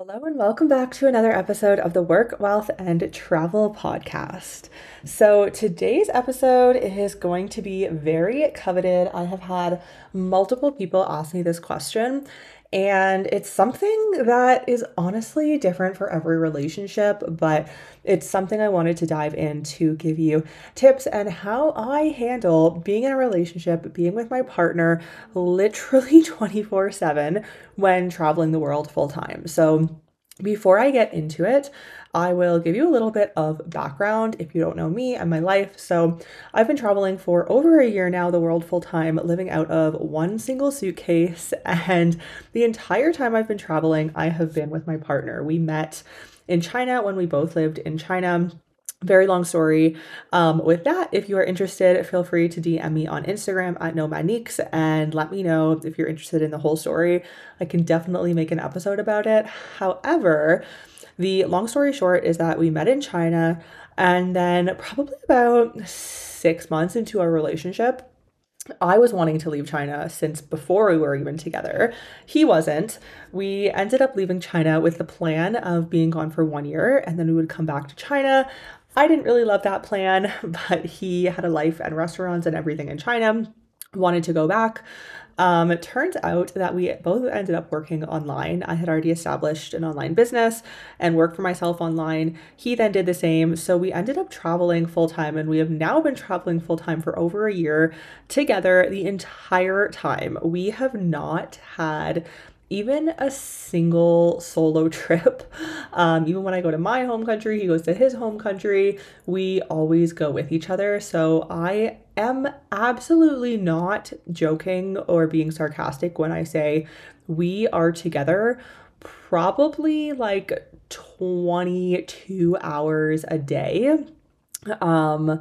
Hello, and welcome back to another episode of the Work, Wealth, and Travel podcast. So, today's episode is going to be very coveted. I have had multiple people ask me this question, and it's something that is honestly different for every relationship, but it's something I wanted to dive in to give you tips and how I handle being in a relationship, being with my partner literally 24 7 when traveling the world full time. So, before I get into it, I will give you a little bit of background if you don't know me and my life. So, I've been traveling for over a year now, the world full time, living out of one single suitcase. And the entire time I've been traveling, I have been with my partner. We met in China when we both lived in China very long story. Um, with that, if you are interested, feel free to DM me on Instagram at Nomadniques and let me know if you're interested in the whole story. I can definitely make an episode about it. However, the long story short is that we met in China, and then probably about six months into our relationship, I was wanting to leave China since before we were even together. He wasn't. We ended up leaving China with the plan of being gone for one year and then we would come back to China. I didn't really love that plan, but he had a life and restaurants and everything in China, wanted to go back. Um, it turns out that we both ended up working online. I had already established an online business and worked for myself online. He then did the same. So we ended up traveling full time, and we have now been traveling full time for over a year together the entire time. We have not had even a single solo trip. Um, even when I go to my home country, he goes to his home country. We always go with each other. So I am absolutely not joking or being sarcastic when I say we are together probably like 22 hours a day. Um,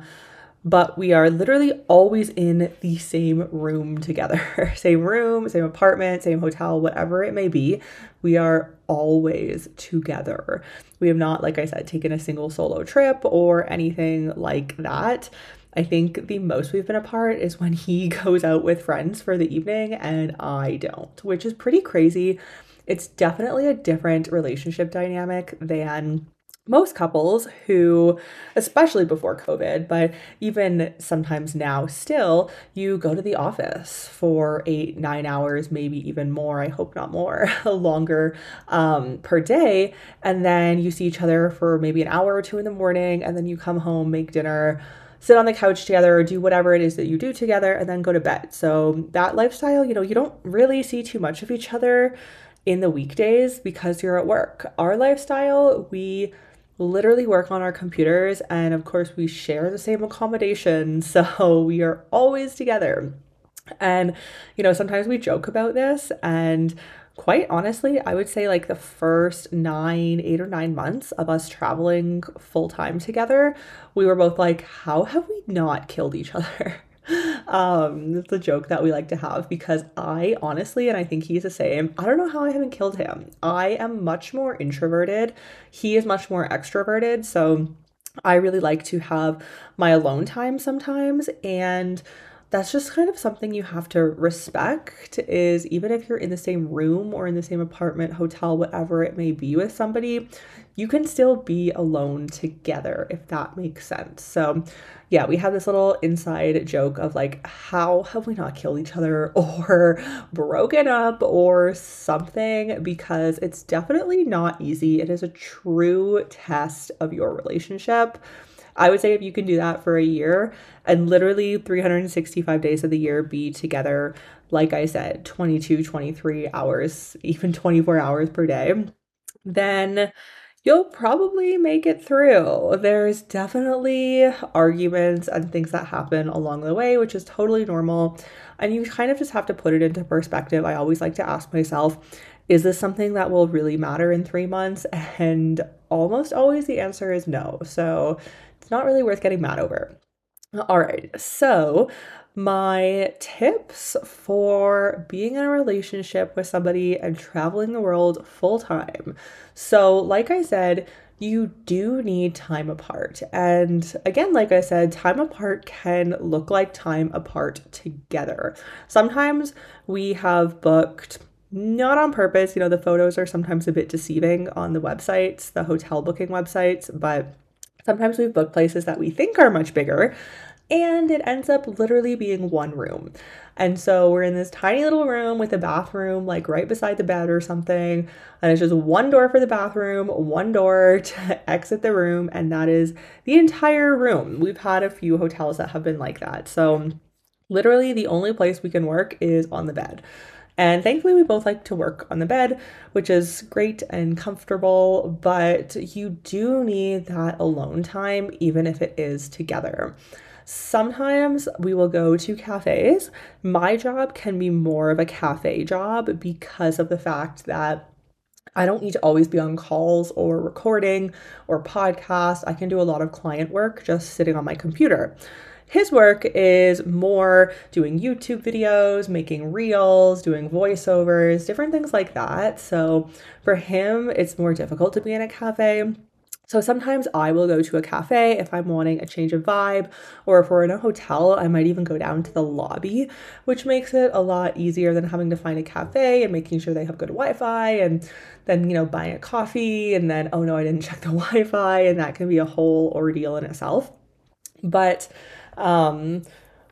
but we are literally always in the same room together. same room, same apartment, same hotel, whatever it may be. We are always together. We have not, like I said, taken a single solo trip or anything like that. I think the most we've been apart is when he goes out with friends for the evening and I don't, which is pretty crazy. It's definitely a different relationship dynamic than most couples who, especially before COVID, but even sometimes now still, you go to the office for eight, nine hours, maybe even more. I hope not more, longer um, per day. And then you see each other for maybe an hour or two in the morning, and then you come home, make dinner. Sit on the couch together, or do whatever it is that you do together, and then go to bed. So, that lifestyle, you know, you don't really see too much of each other in the weekdays because you're at work. Our lifestyle, we literally work on our computers and of course we share the same accommodation so we are always together. And you know sometimes we joke about this and quite honestly i would say like the first nine eight or nine months of us traveling full time together we were both like how have we not killed each other um, it's a joke that we like to have because I honestly, and I think he's the same, I don't know how I haven't killed him. I am much more introverted. He is much more extroverted. So I really like to have my alone time sometimes. And that's just kind of something you have to respect is even if you're in the same room or in the same apartment, hotel, whatever it may be with somebody, you can still be alone together if that makes sense. So, yeah, we have this little inside joke of like, how have we not killed each other or broken up or something? Because it's definitely not easy. It is a true test of your relationship. I would say if you can do that for a year and literally 365 days of the year be together, like I said, 22, 23 hours, even 24 hours per day, then you'll probably make it through. There's definitely arguments and things that happen along the way, which is totally normal. And you kind of just have to put it into perspective. I always like to ask myself, is this something that will really matter in three months? And almost always the answer is no. So it's not really worth getting mad over. All right, so my tips for being in a relationship with somebody and traveling the world full time. So, like I said, you do need time apart. And again, like I said, time apart can look like time apart together. Sometimes we have booked not on purpose. You know, the photos are sometimes a bit deceiving on the websites, the hotel booking websites, but sometimes we've booked places that we think are much bigger and it ends up literally being one room. And so we're in this tiny little room with a bathroom like right beside the bed or something. And it's just one door for the bathroom, one door to exit the room, and that is the entire room. We've had a few hotels that have been like that. So literally the only place we can work is on the bed. And thankfully, we both like to work on the bed, which is great and comfortable, but you do need that alone time, even if it is together. Sometimes we will go to cafes. My job can be more of a cafe job because of the fact that I don't need to always be on calls or recording or podcast. I can do a lot of client work just sitting on my computer. His work is more doing YouTube videos, making reels, doing voiceovers, different things like that. So for him, it's more difficult to be in a cafe. So sometimes I will go to a cafe if I'm wanting a change of vibe, or if we're in a hotel, I might even go down to the lobby, which makes it a lot easier than having to find a cafe and making sure they have good Wi Fi and then, you know, buying a coffee and then, oh no, I didn't check the Wi Fi, and that can be a whole ordeal in itself. But um,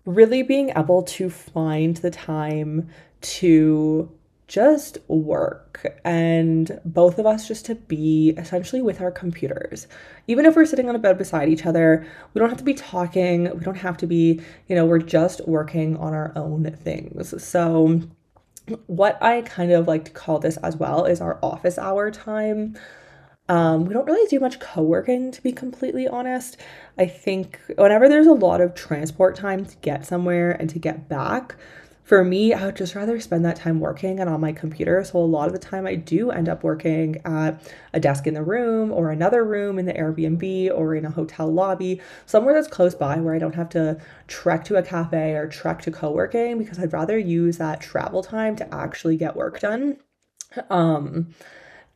really being able to find the time to just work and both of us just to be essentially with our computers. Even if we're sitting on a bed beside each other, we don't have to be talking, we don't have to be, you know, we're just working on our own things. So, what I kind of like to call this as well is our office hour time. Um, we don't really do much co working, to be completely honest. I think whenever there's a lot of transport time to get somewhere and to get back, for me, I would just rather spend that time working and on my computer. So a lot of the time I do end up working at a desk in the room or another room in the Airbnb or in a hotel lobby, somewhere that's close by where I don't have to trek to a cafe or trek to co-working because I'd rather use that travel time to actually get work done. Um,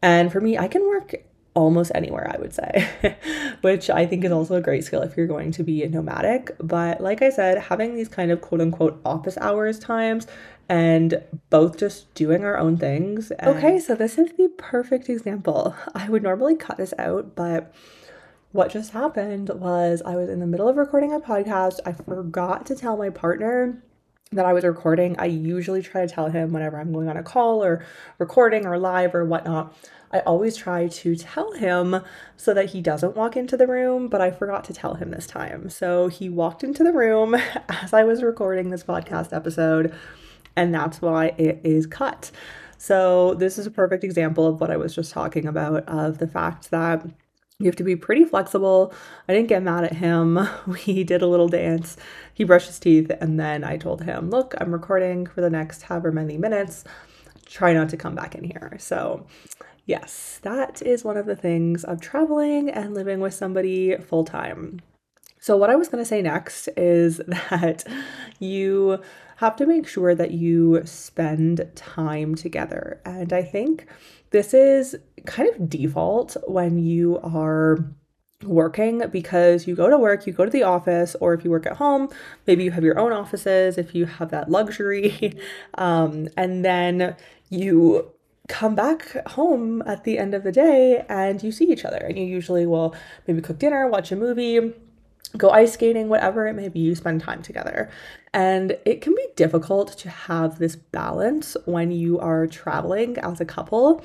and for me, I can work almost anywhere, I would say, which I think is also a great skill if you're going to be nomadic. But like I said, having these kind of quote unquote office hours times and both just doing our own things. And- okay, so this is the perfect example. I would normally cut this out, but what just happened was I was in the middle of recording a podcast. I forgot to tell my partner that I was recording. I usually try to tell him whenever I'm going on a call or recording or live or whatnot. I always try to tell him so that he doesn't walk into the room, but I forgot to tell him this time. So he walked into the room as I was recording this podcast episode, and that's why it is cut. So, this is a perfect example of what I was just talking about of the fact that you have to be pretty flexible. I didn't get mad at him. We did a little dance. He brushed his teeth, and then I told him, Look, I'm recording for the next however many minutes. Try not to come back in here. So, yes, that is one of the things of traveling and living with somebody full time. So, what I was going to say next is that you have to make sure that you spend time together. And I think this is kind of default when you are working because you go to work, you go to the office, or if you work at home, maybe you have your own offices if you have that luxury. Um, and then you come back home at the end of the day and you see each other and you usually will maybe cook dinner, watch a movie, go ice skating, whatever it may be, you spend time together. And it can be difficult to have this balance when you are traveling as a couple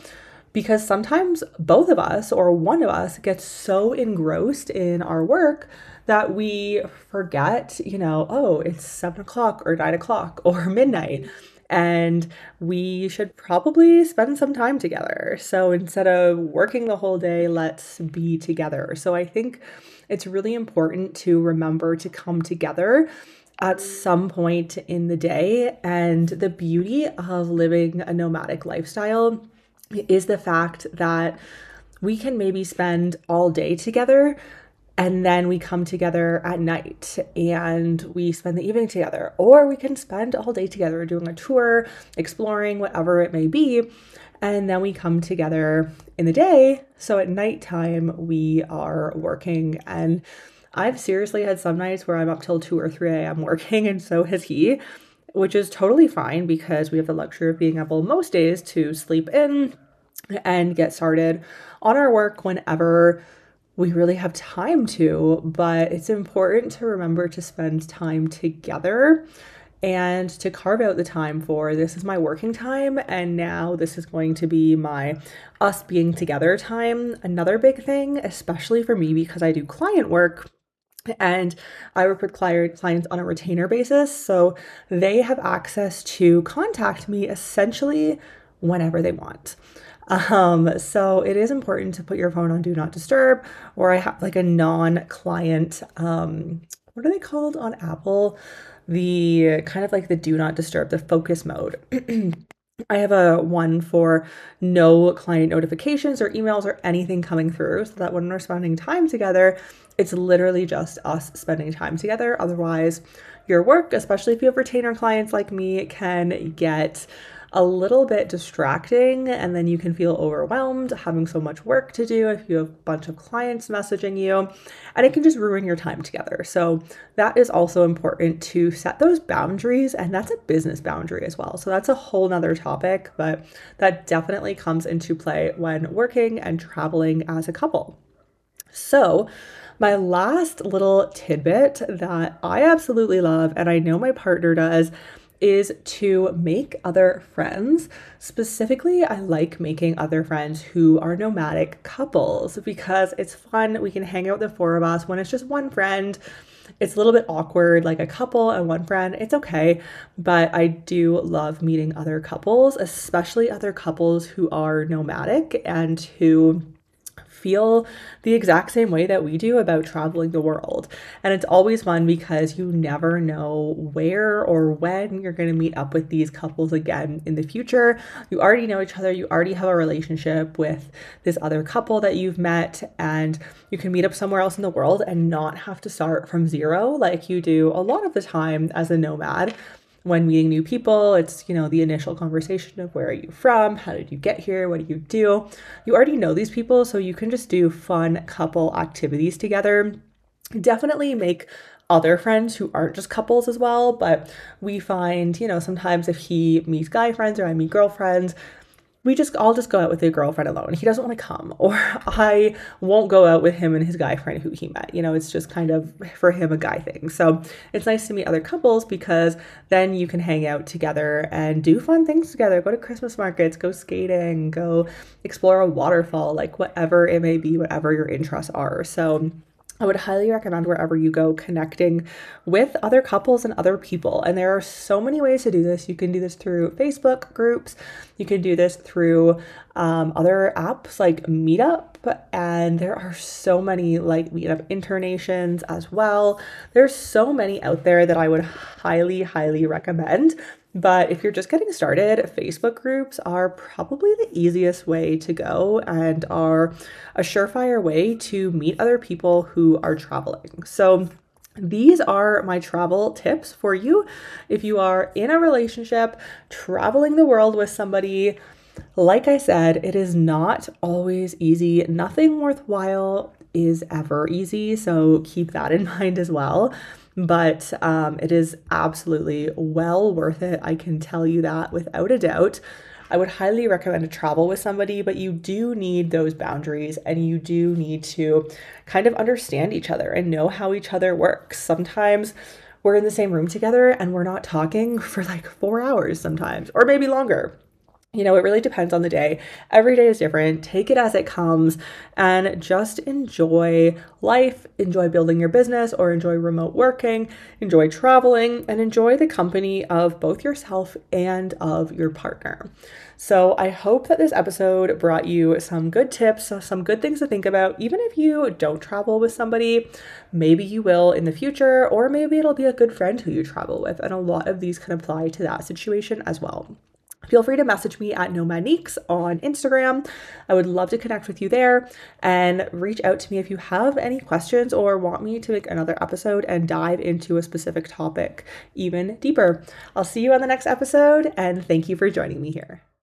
because sometimes both of us or one of us gets so engrossed in our work that we forget, you know, oh, it's seven o'clock or nine o'clock or midnight and we should probably spend some time together. So instead of working the whole day, let's be together. So I think it's really important to remember to come together at some point in the day. And the beauty of living a nomadic lifestyle is the fact that we can maybe spend all day together and then we come together at night and we spend the evening together. Or we can spend all day together doing a tour exploring whatever it may be. And then we come together in the day. So at nighttime we are working. And i've seriously had some nights where i'm up till 2 or 3 a.m working and so has he which is totally fine because we have the luxury of being able most days to sleep in and get started on our work whenever we really have time to. But it's important to remember to spend time together and to carve out the time for this is my working time and now this is going to be my us being together time. Another big thing, especially for me because I do client work, and I work with clients on a retainer basis. So they have access to contact me essentially whenever they want. Um, so it is important to put your phone on do not disturb, or I have like a non client, um, what are they called on Apple? The kind of like the do not disturb, the focus mode. I have a one for no client notifications or emails or anything coming through so that when we're spending time together, it's literally just us spending time together. Otherwise, your work, especially if you have retainer clients like me, can get a little bit distracting and then you can feel overwhelmed having so much work to do if you have a bunch of clients messaging you and it can just ruin your time together. So that is also important to set those boundaries and that's a business boundary as well. So that's a whole nother topic, but that definitely comes into play when working and traveling as a couple. So my last little tidbit that I absolutely love, and I know my partner does, is to make other friends. Specifically, I like making other friends who are nomadic couples because it's fun. We can hang out the four of us when it's just one friend. It's a little bit awkward, like a couple and one friend. It's okay. But I do love meeting other couples, especially other couples who are nomadic and who feel the exact same way that we do about traveling the world. And it's always fun because you never know where or when you're going to meet up with these couples again in the future. You already know each other, you already have a relationship with this other couple that you've met, and you can meet up somewhere else in the world and not have to start from zero like you do a lot of the time as a nomad when meeting new people, it's, you know, the initial conversation of where are you from? How did you get here? What do you do? You already know these people, so you can just do fun couple activities together. Definitely make other friends who aren't just couples as well, but we find, you know, sometimes if he meets guy friends or I meet girlfriends, we just I'll just go out with a girlfriend alone. He doesn't want to come, or I won't go out with him and his guy friend who he met. You know, it's just kind of for him a guy thing. So it's nice to meet other couples because then you can hang out together and do fun things together. Go to Christmas markets, go skating, go explore a waterfall, like whatever it may be, whatever your interests are. So I would highly recommend wherever you go connecting with other couples and other people. And there are so many ways to do this. You can do this through Facebook groups, you can do this through um, other apps like Meetup, and there are so many like Meetup internations as well. There's so many out there that I would highly, highly recommend. But if you're just getting started, Facebook groups are probably the easiest way to go and are a surefire way to meet other people who are traveling. So, these are my travel tips for you. If you are in a relationship, traveling the world with somebody, like I said, it is not always easy. Nothing worthwhile is ever easy. So keep that in mind as well but um, it is absolutely well worth it. I can tell you that without a doubt. I would highly recommend to travel with somebody, but you do need those boundaries and you do need to kind of understand each other and know how each other works. Sometimes we're in the same room together and we're not talking for like four hours sometimes, or maybe longer you know, it really depends on the day. Every day is different. Take it as it comes and just enjoy life, enjoy building your business or enjoy remote working, enjoy traveling, and enjoy the company of both yourself and of your partner. So, I hope that this episode brought you some good tips, some good things to think about. Even if you don't travel with somebody, maybe you will in the future, or maybe it'll be a good friend who you travel with. And a lot of these can apply to that situation as well. Feel free to message me at Nomaniques on Instagram. I would love to connect with you there and reach out to me if you have any questions or want me to make another episode and dive into a specific topic even deeper. I'll see you on the next episode and thank you for joining me here.